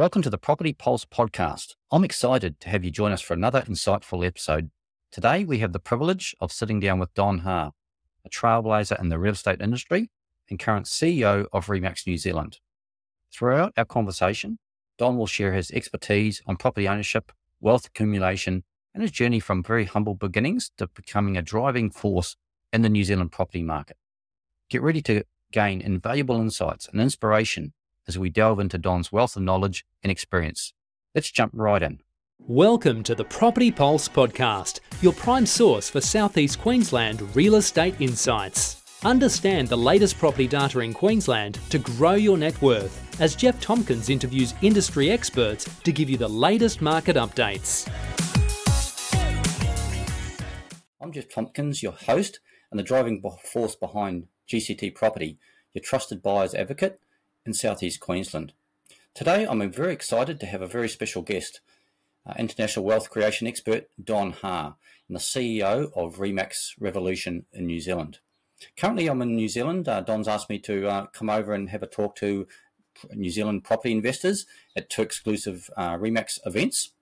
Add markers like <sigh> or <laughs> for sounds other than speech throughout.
Welcome to the Property Pulse podcast. I'm excited to have you join us for another insightful episode. Today, we have the privilege of sitting down with Don Ha, a trailblazer in the real estate industry and current CEO of RE/MAX New Zealand. Throughout our conversation, Don will share his expertise on property ownership, wealth accumulation, and his journey from very humble beginnings to becoming a driving force in the New Zealand property market. Get ready to gain invaluable insights and inspiration as we delve into Don's wealth of knowledge and experience. Let's jump right in. Welcome to the Property Pulse podcast, your prime source for Southeast Queensland real estate insights. Understand the latest property data in Queensland to grow your net worth as Geoff Tomkins interviews industry experts to give you the latest market updates. I'm Geoff Tomkins, your host and the driving force behind GCT Property, your trusted buyer's advocate in southeast Queensland. Today, I'm very excited to have a very special guest, uh, international wealth creation expert Don Ha, and the CEO of RE/MAX Revolution in New Zealand. Currently, I'm in New Zealand. Uh, Don's asked me to uh, come over and have a talk to New Zealand property investors at two exclusive uh, RE/MAX events.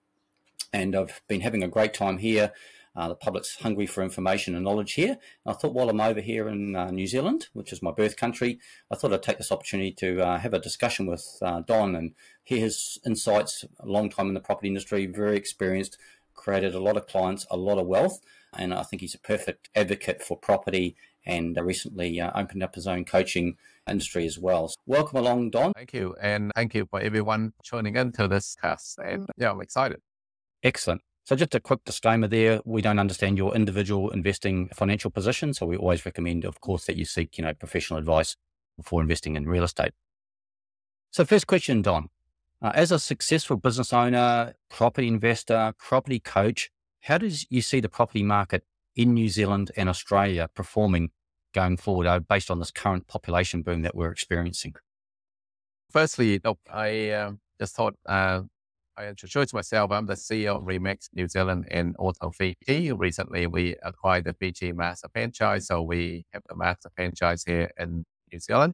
And I've been having a great time here uh, the public's hungry for information and knowledge here. And I thought while I'm over here in uh, New Zealand, which is my birth country, I thought I'd take this opportunity to uh, have a discussion with uh, Don and hear his insights. A long time in the property industry, very experienced, created a lot of clients, a lot of wealth, and I think he's a perfect advocate for property. And uh, recently uh, opened up his own coaching industry as well. So welcome along, Don. Thank you, and thank you for everyone tuning into this cast. And yeah, I'm excited. Excellent. So just a quick disclaimer there, we don't understand your individual investing financial position. So we always recommend, of course, that you seek, you know, professional advice before investing in real estate. So first question, Don, uh, as a successful business owner, property investor, property coach, how does you see the property market in New Zealand and Australia performing going forward uh, based on this current population boom that we're experiencing? Firstly, I uh, just thought uh, I introduced myself. I'm the CEO of RE/MAX New Zealand and Auto Fiji. Recently, we acquired the Fiji master franchise, so we have the master franchise here in New Zealand.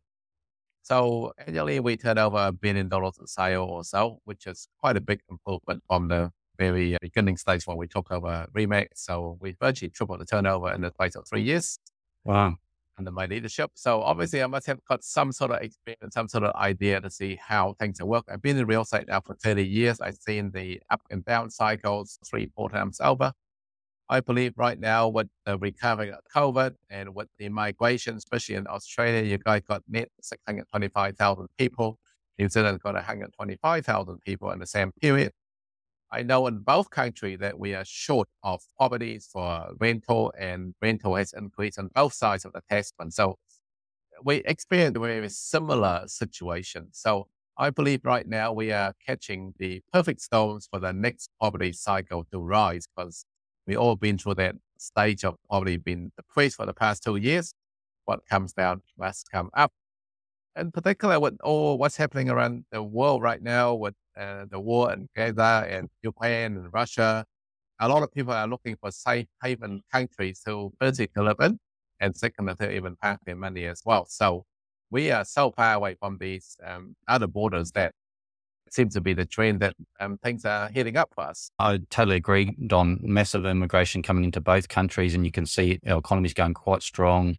So annually, we turn over a billion dollars in sale or so, which is quite a big improvement from the very beginning stage when we took over RE/MAX. So we've virtually tripled the turnover in the space of three years. Wow under my leadership. So obviously, I must have got some sort of experience, some sort of idea to see how things work. I've been in real estate now for 30 years. I've seen the up and down cycles three, four times over. I believe right now with the recovery of COVID and with the migration, especially in Australia, you guys got net 625,000 people. New Zealand got 125,000 people in the same period. I know in both countries that we are short of properties for rental and rental has increased on both sides of the Tasman. So we experience a very similar situation. So I believe right now we are catching the perfect stones for the next property cycle to rise because we've all been through that stage of probably been depressed for the past two years. What comes down must come up. And particular with all what's happening around the world right now with uh, the war in Gaza and Ukraine and Russia, a lot of people are looking for safe haven countries to physically live in, and second, to even pack their money as well. So we are so far away from these um, other borders that seems to be the trend that um, things are heading up for us. I totally agree, Don. Massive immigration coming into both countries, and you can see our economy is going quite strong.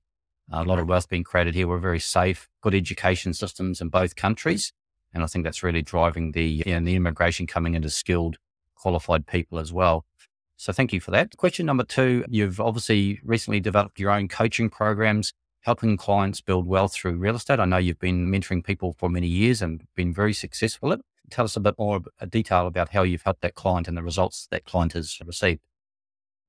A lot of wealth being created here. We're very safe, good education systems in both countries. And I think that's really driving the, you know, the immigration coming into skilled, qualified people as well. So thank you for that. Question number two, you've obviously recently developed your own coaching programs, helping clients build wealth through real estate. I know you've been mentoring people for many years and been very successful at it. Tell us a bit more detail about how you've helped that client and the results that client has received.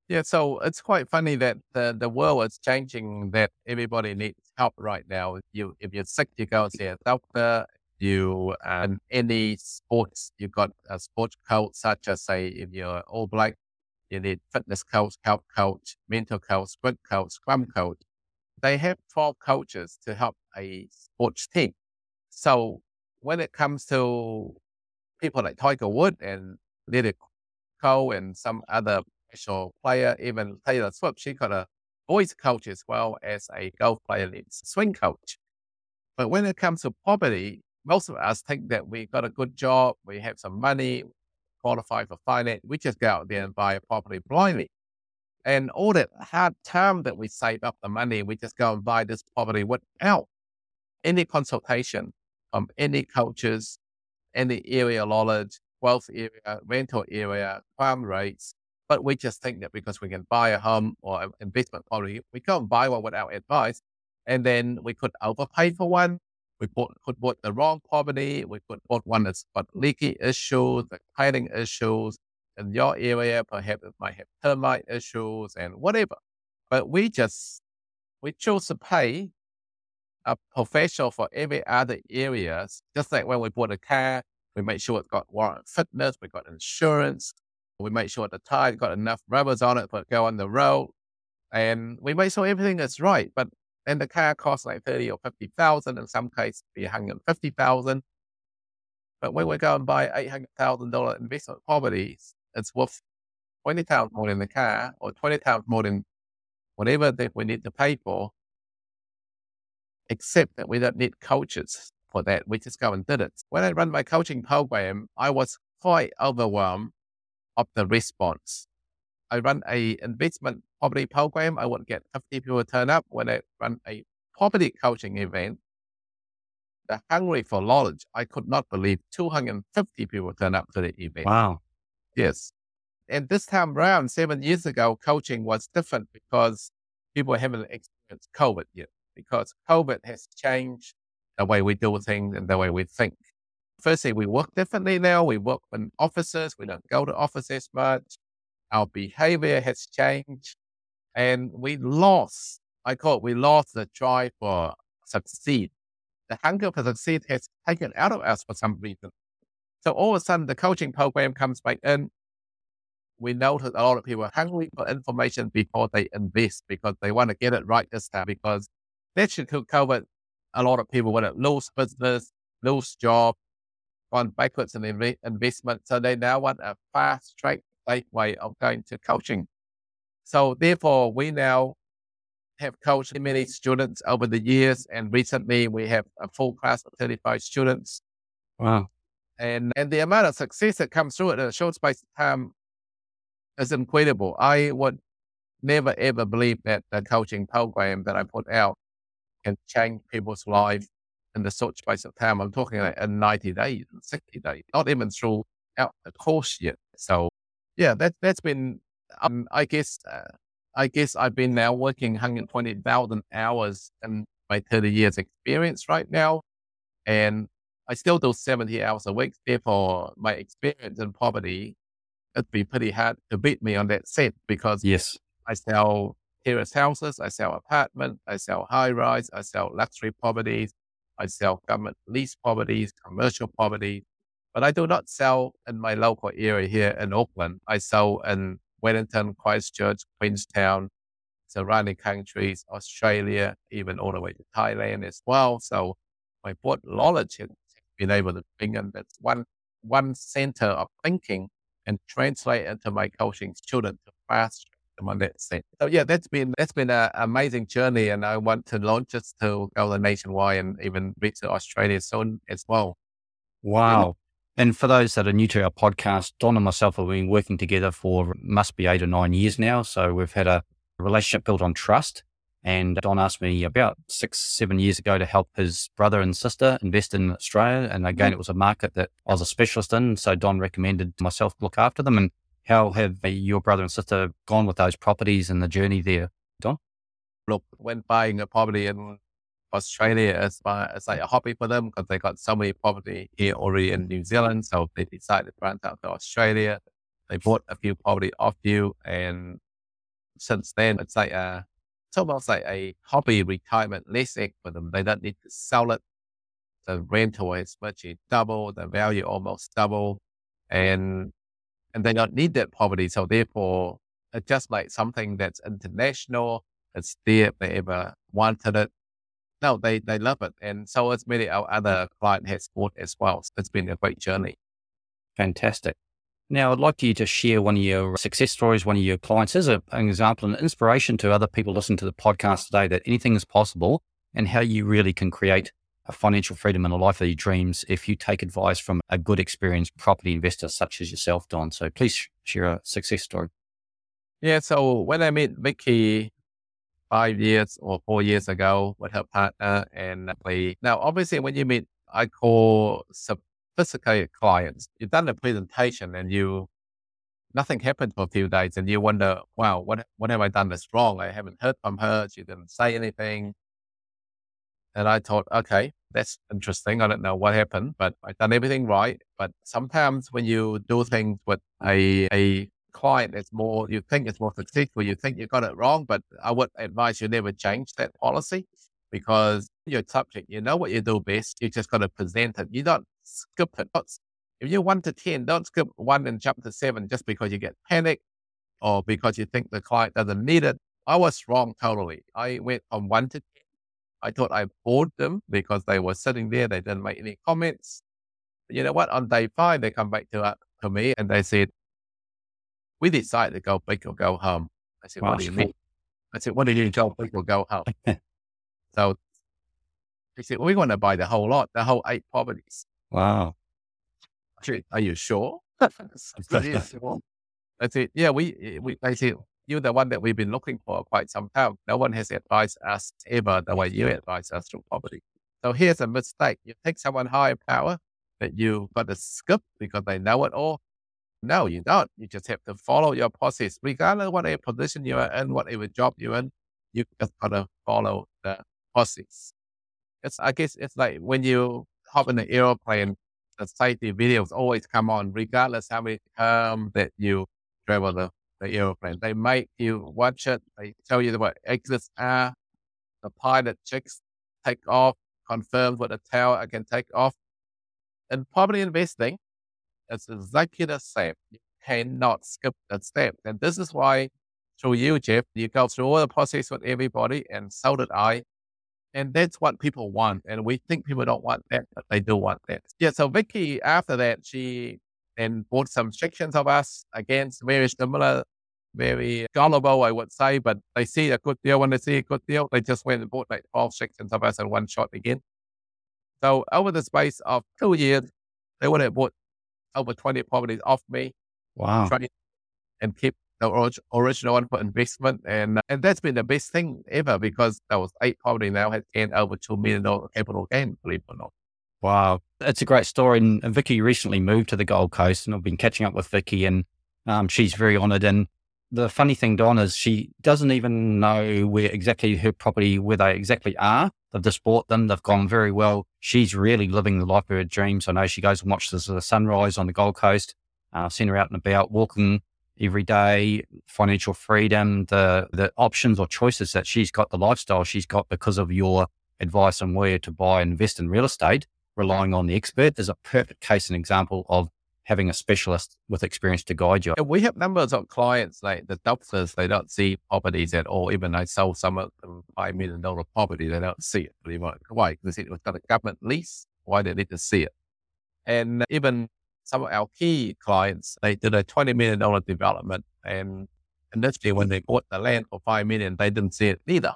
Yeah, so it's quite funny that the, the world is changing that everybody needs help right now. You if you're sick, you go see a doctor. You and any sports you got a sports coach such as say if you're all black you need fitness coach health coach mental coach sprint coach scrum coach. They have 12 coaches to help a sports team. So when it comes to people like tiger wood and Lydia Ko and some other professional player even taylor swift she got a voice coach as well as a golf player needs swing coach but when it comes to poverty most of us think that we got a good job, we have some money, qualify for finance. We just go out there and buy a property blindly. And all that hard time that we save up the money, we just go and buy this property without any consultation from any coaches, any area knowledge, wealth area, rental area, crime rates. But we just think that because we can buy a home or an investment property, we can't buy one without advice. And then we could overpay for one. We bought, could bought the wrong property. We could bought one that's got leaky issues, the cladding issues. In your area, perhaps it might have termite issues and whatever. But we just, we chose to pay a professional for every other areas. Just like when we bought a car, we make sure it's got warrant fitness, we got insurance, we make sure the tire got enough rubbers on it for it go on the road, and we make sure everything is right. But then the car costs like thirty or fifty thousand. In some cases, be hundred fifty thousand. But when we go and buy eight hundred thousand dollar investment properties, it's worth twenty times more than the car, or twenty times more than whatever that we need to pay for except that we don't need coaches for that. We just go and did it. When I run my coaching program, I was quite overwhelmed of the response. I run a investment property program. I would get 50 people turn up. When I run a property coaching event, the hungry for knowledge, I could not believe 250 people turn up to the event. Wow. Yes. And this time around, seven years ago, coaching was different because people haven't experienced COVID yet because COVID has changed the way we do things and the way we think. Firstly, we work differently now. We work in offices. We don't go to offices much. Our behavior has changed and we lost, I call it, we lost the drive for succeed. The hunger for succeed has taken out of us for some reason. So all of a sudden, the coaching program comes back in. We notice a lot of people are hungry for information before they invest because they want to get it right this time because that should cover a lot of people when it lose business, lose job, gone backwards in inv- investment. So they now want a fast track safe way of going to coaching. So therefore, we now have coached many students over the years, and recently we have a full class of 35 students. Wow. And and the amount of success that comes through it in a short space of time is incredible. I would never ever believe that the coaching program that I put out can change people's lives in the short space of time. I'm talking like in 90 days, 60 days, not even through out the course yet. So yeah, that, that's been, um, I guess, uh, I guess I've been now working 120,000 hours in my 30 years experience right now. And I still do 70 hours a week. Therefore, my experience in property, it'd be pretty hard to beat me on that set because yes, I sell terrace houses, I sell apartments, I sell high rise, I sell luxury properties, I sell government lease properties, commercial properties, but I do not sell in my local area here in Auckland. I sell in Wellington, Christchurch, Queenstown, surrounding countries, Australia, even all the way to Thailand as well. So my board knowledge has been able to bring in that one one center of thinking and translate into my coaching students to fast on that set. So yeah, that's been that's been an amazing journey, and I want to launch it to go the nationwide and even reach Australia soon as well. Wow. And for those that are new to our podcast, Don and myself have been working together for must be eight or nine years now. So we've had a relationship built on trust. And Don asked me about six, seven years ago to help his brother and sister invest in Australia. And again, mm-hmm. it was a market that I was a specialist in. So Don recommended myself look after them. And how have uh, your brother and sister gone with those properties and the journey there, Don? Look, when buying a property in Australia, it's, it's like a hobby for them because they got so many property here already in New Zealand. So they decided to branch out to Australia. They bought a few property off you. And since then, it's like a, it's almost like a hobby retirement nest for them. They don't need to sell it. The rental is virtually double, the value almost double. And and they don't need that poverty. So therefore, it's just like something that's international. It's there if they ever wanted it. No, they, they love it. And so as many our other client has bought as well. So it's been a great journey. Fantastic. Now, I'd like you to share one of your success stories, one of your clients as an example, an inspiration to other people listening to the podcast today that anything is possible and how you really can create a financial freedom and a life of your dreams if you take advice from a good experienced property investor such as yourself, Don. So please share a success story. Yeah. So when I met Vicky five years or four years ago with her partner, and we now obviously when you meet, I call sophisticated clients. You've done a presentation and you nothing happened for a few days, and you wonder, wow, what what have I done that's wrong? I haven't heard from her. She didn't say anything. And I thought, okay, that's interesting. I don't know what happened, but I've done everything right. But sometimes when you do things with a, a client that's more, you think it's more successful, you think you got it wrong, but I would advise you never change that policy because your subject, you know what you do best. You just got to present it. You don't skip it. If you're one to 10, don't skip one and jump to seven just because you get panicked or because you think the client doesn't need it. I was wrong totally. I went from one to 10 I thought I bored them because they were sitting there. They didn't make any comments. But you know what? On day five, they come back to, uh, to me and they said, we decided to go big or go home. I said, wow. what do you mean? I said, what do you mean go big or go home? <laughs> so they said, well, we want to buy the whole lot, the whole eight properties. Wow. I said, are you sure? <laughs> <laughs> I said, yeah, we, we, I said, you're the one that we've been looking for quite some time. No one has advised us ever the way you advise us through property. So here's a mistake. You take someone high in power that you got to skip because they know it all. No, you don't. You just have to follow your process, regardless of whatever position you are in, whatever job you're in. You just got to follow the process. It's, I guess it's like when you hop in an airplane, the safety videos always come on, regardless how many times that you travel the the airplane. They make you watch it. They tell you what exits are. The pilot checks take off, confirms what the tower I can take off. In property investing, it's exactly the same. You cannot skip that step. And this is why, through you, Geoff, you go through all the process with everybody, and so did I. And that's what people want. And we think people don't want that, but they do want that. Yeah. So Vicky, after that, she and bought some sections of us. against very similar, very gullible, I would say, but they see a good deal. When they see a good deal, they just went and bought like 12 sections of us in one shot again. So over the space of two years, they would have bought over 20 properties off me. Wow. And keep the original one for investment. And, uh, and that's been the best thing ever because that was eight property now has gained over $2 million capital gain, believe it or not. Wow. It's a great story. And, and Vicky recently moved to the Gold Coast and I've been catching up with Vicky and um, she's very honored. And the funny thing, Don, is she doesn't even know where exactly her property, where they exactly are. They've just bought them. They've gone very well. She's really living the life of her dreams. I know she goes and watches the sunrise on the Gold Coast. Uh, I've seen her out and about walking every day, financial freedom, the, the options or choices that she's got, the lifestyle she's got because of your advice on where to buy and invest in real estate relying on the expert is a perfect case and example of having a specialist with experience to guide you. We have numbers of clients like the doctors, they don't see properties at all. Even I sold some of them $5 million property, they don't see it. Why? Because it was got a government lease. Why they need to see it? And even some of our key clients, they did a $20 million development. And initially, when they bought the land for 5 million, they didn't see it either.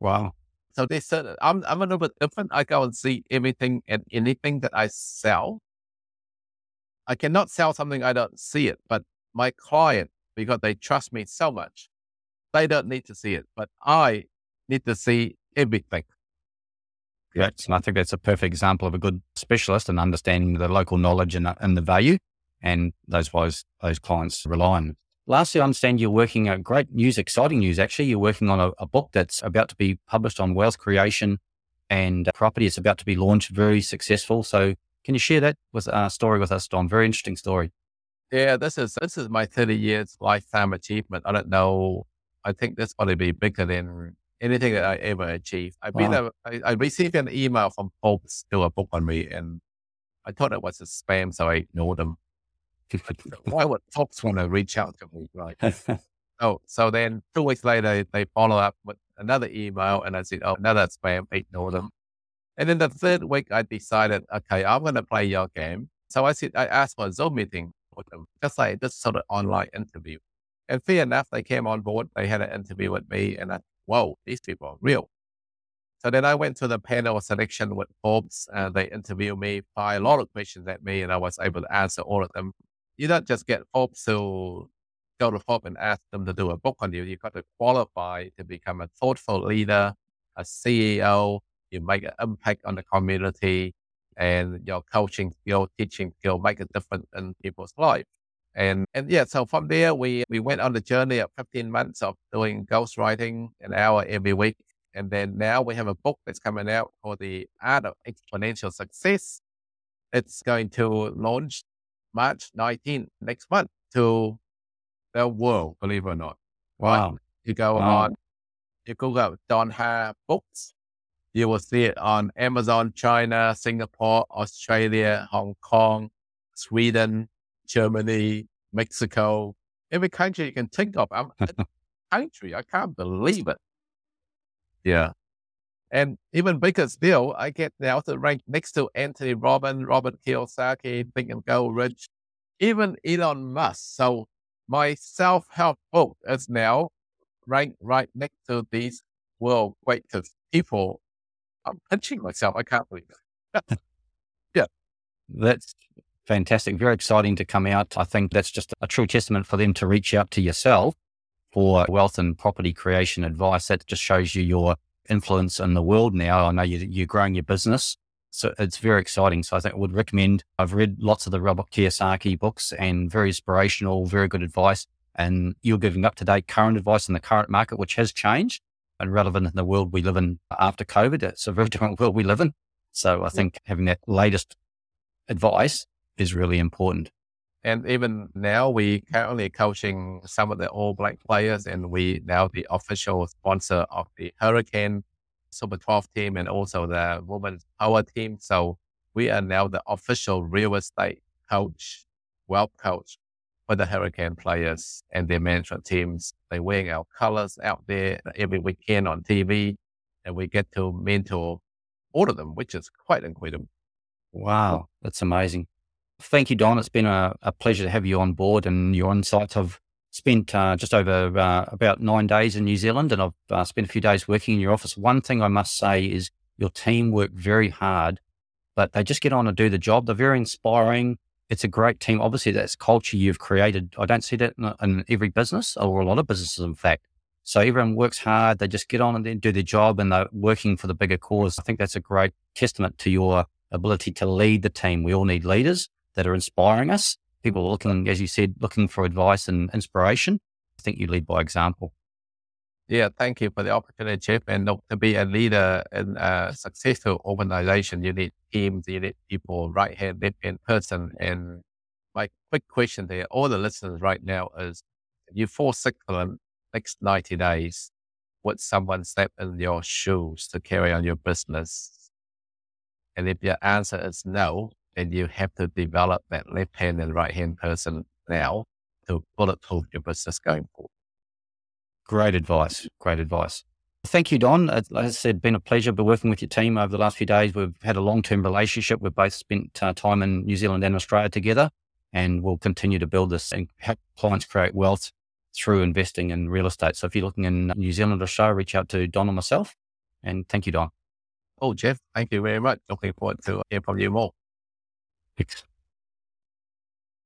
Wow. So they said, uh, I'm, I'm a little bit different. I go and see everything and anything that I sell. I cannot sell something I don't see it, but my client, because they trust me so much, they don't need to see it, but I need to see everything. Yeah, and I think that's a perfect example of a good specialist and understanding the local knowledge and, uh, and the value, and those those clients rely on. Lastly, I understand you're working on great news, exciting news. Actually, you're working on a, a, book that's about to be published on wealth creation and property. It's about to be launched, very successful. So, can you share that with a uh, story with us, Don? Very interesting story. Yeah, this is this is my 30 years lifetime achievement. I don't know. I think this probably be bigger than anything that I ever achieved. I've wow. been a, I, I received an email from Forbes to a book on me, and I thought it was a spam, so I ignored them. <laughs> Why would Forbes want to reach out to me? Right. <laughs> oh, so then two weeks later, they follow up with another email and I said, oh, another spam, ignore them. And then the third week, I decided, okay, I'm going to play your game. So I said, I asked for a Zoom meeting with them, just like this sort of online interview. And fair enough, they came on board. They had an interview with me and I, whoa, these people are real. So then I went to the panel selection with Forbes and they interviewed me, fired a lot of questions at me, and I was able to answer all of them. You don't just get Forbes to go to Forbes and ask them to do a book on you. You've got to qualify to become a thoughtful leader, a CEO. You make an impact on the community, and your coaching skill, teaching skill make a difference in people's life. And and yeah, so from there we we went on the journey of 15 months of doing ghostwriting an hour every week. And then now we have a book that's coming out called The Art of Exponential Success. It's going to launch March 19 next month to the world, believe it or not. Wow. Right? You go wow. on, you Google Don Ha books, you will see it on Amazon, China, Singapore, Australia, Hong Kong, Sweden, Germany, Mexico, every country you can think of. I'm country. I can't believe it. Yeah. And even bigger still, I get now to rank next to Anthony Robin, Robert Kiyosaki, Think and Grow Rich, even Elon Musk. So my self-help book is now ranked right next to these world greatest people. I'm pinching myself. I can't believe it. <laughs> yeah. That's fantastic. Very exciting to come out. I think that's just a true testament for them to reach out to yourself for wealth and property creation advice. That just shows you your influence in the world now. I know you, are growing your business. So it's very exciting. So I think I would recommend. I've read lots of the Robert Kiyosaki books and very inspirational, very good advice. And you're giving up to date current advice in the current market, which has changed and relevant in the world we live in after COVID. It's a very <laughs> different world we live in. So I think having that latest advice is really important. And even now, we currently coaching some of the All Black players, and we now the official sponsor of the Hurricane Super 12 team and also the Women's Poua team. So we are now the official real estate coach, wealth coach for the Hurricane players and their management teams. They're wearing our colors out there every weekend on TV, and we get to mentor all of them, which is quite incredible. Wow, that's amazing. Thank you, Don. It's been a, a, pleasure to have you on board and your insights. I've spent uh, just over uh, about nine days in New Zealand and I've uh, spent a few days working in your office. One thing I must say is your team work very hard, but they just get on and do the job. They're very inspiring. It's a great team. Obviously, that's culture you've created. I don't see that in, in every business or a lot of businesses, in fact. So everyone works hard. They just get on and then do their job and they're working for the bigger cause. I think that's a great testament to your ability to lead the team. We all need leaders that are inspiring us. People looking, as you said, looking for advice and inspiration. I think you lead by example. Yeah, thank you for the opportunity. And look, to be a leader in a successful organization, you need teams, you need people, right hand, left hand person. And my quick question to all the listeners right now is if you fall sick for the next 90 days, would someone step in your shoes to carry on your business? And if your answer is no, and you have to develop that left hand and right hand person now to bulletproof your business going forward. Great advice. Great advice. Thank you, Don. As I said, been a pleasure be working with your team over the last few days. We've had a long term relationship. We've both spent uh, time in New Zealand and Australia together, and we'll continue to build this and help clients create wealth through investing in real estate. So if you're looking in New Zealand or Australia, reach out to Don or myself. And thank you, Don. Oh, Geoff, thank you very much. Looking forward to hearing from you more.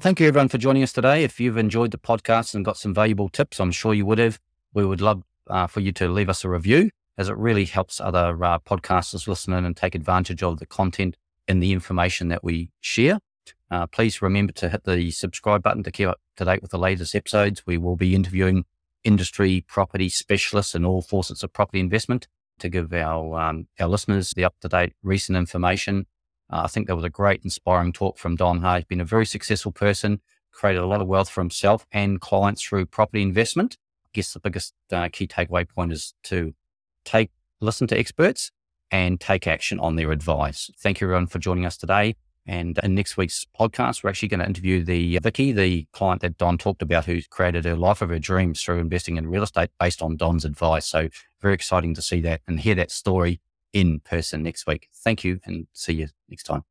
Thank you, everyone, for joining us today. If you've enjoyed the podcast and got some valuable tips, I'm sure you would have. We would love uh, for you to leave us a review, as it really helps other uh, podcasters listen in and take advantage of the content and the information that we share. Uh, please remember to hit the subscribe button to keep up to date with the latest episodes. We will be interviewing industry property specialists and all facets of property investment to give our um, our listeners the up to date recent information uh, I think that was a great, inspiring talk from Don. He's been a very successful person, created a lot of wealth for himself and clients through property investment. I guess the biggest uh, key takeaway point is to take, listen to experts and take action on their advice. Thank you everyone for joining us today. And in next week's podcast, we're actually going to interview the uh, Vicky, the client that Don talked about, who's created her life of her dreams through investing in real estate based on Don's advice. So very exciting to see that and hear that story in person next week. Thank you and see you next time.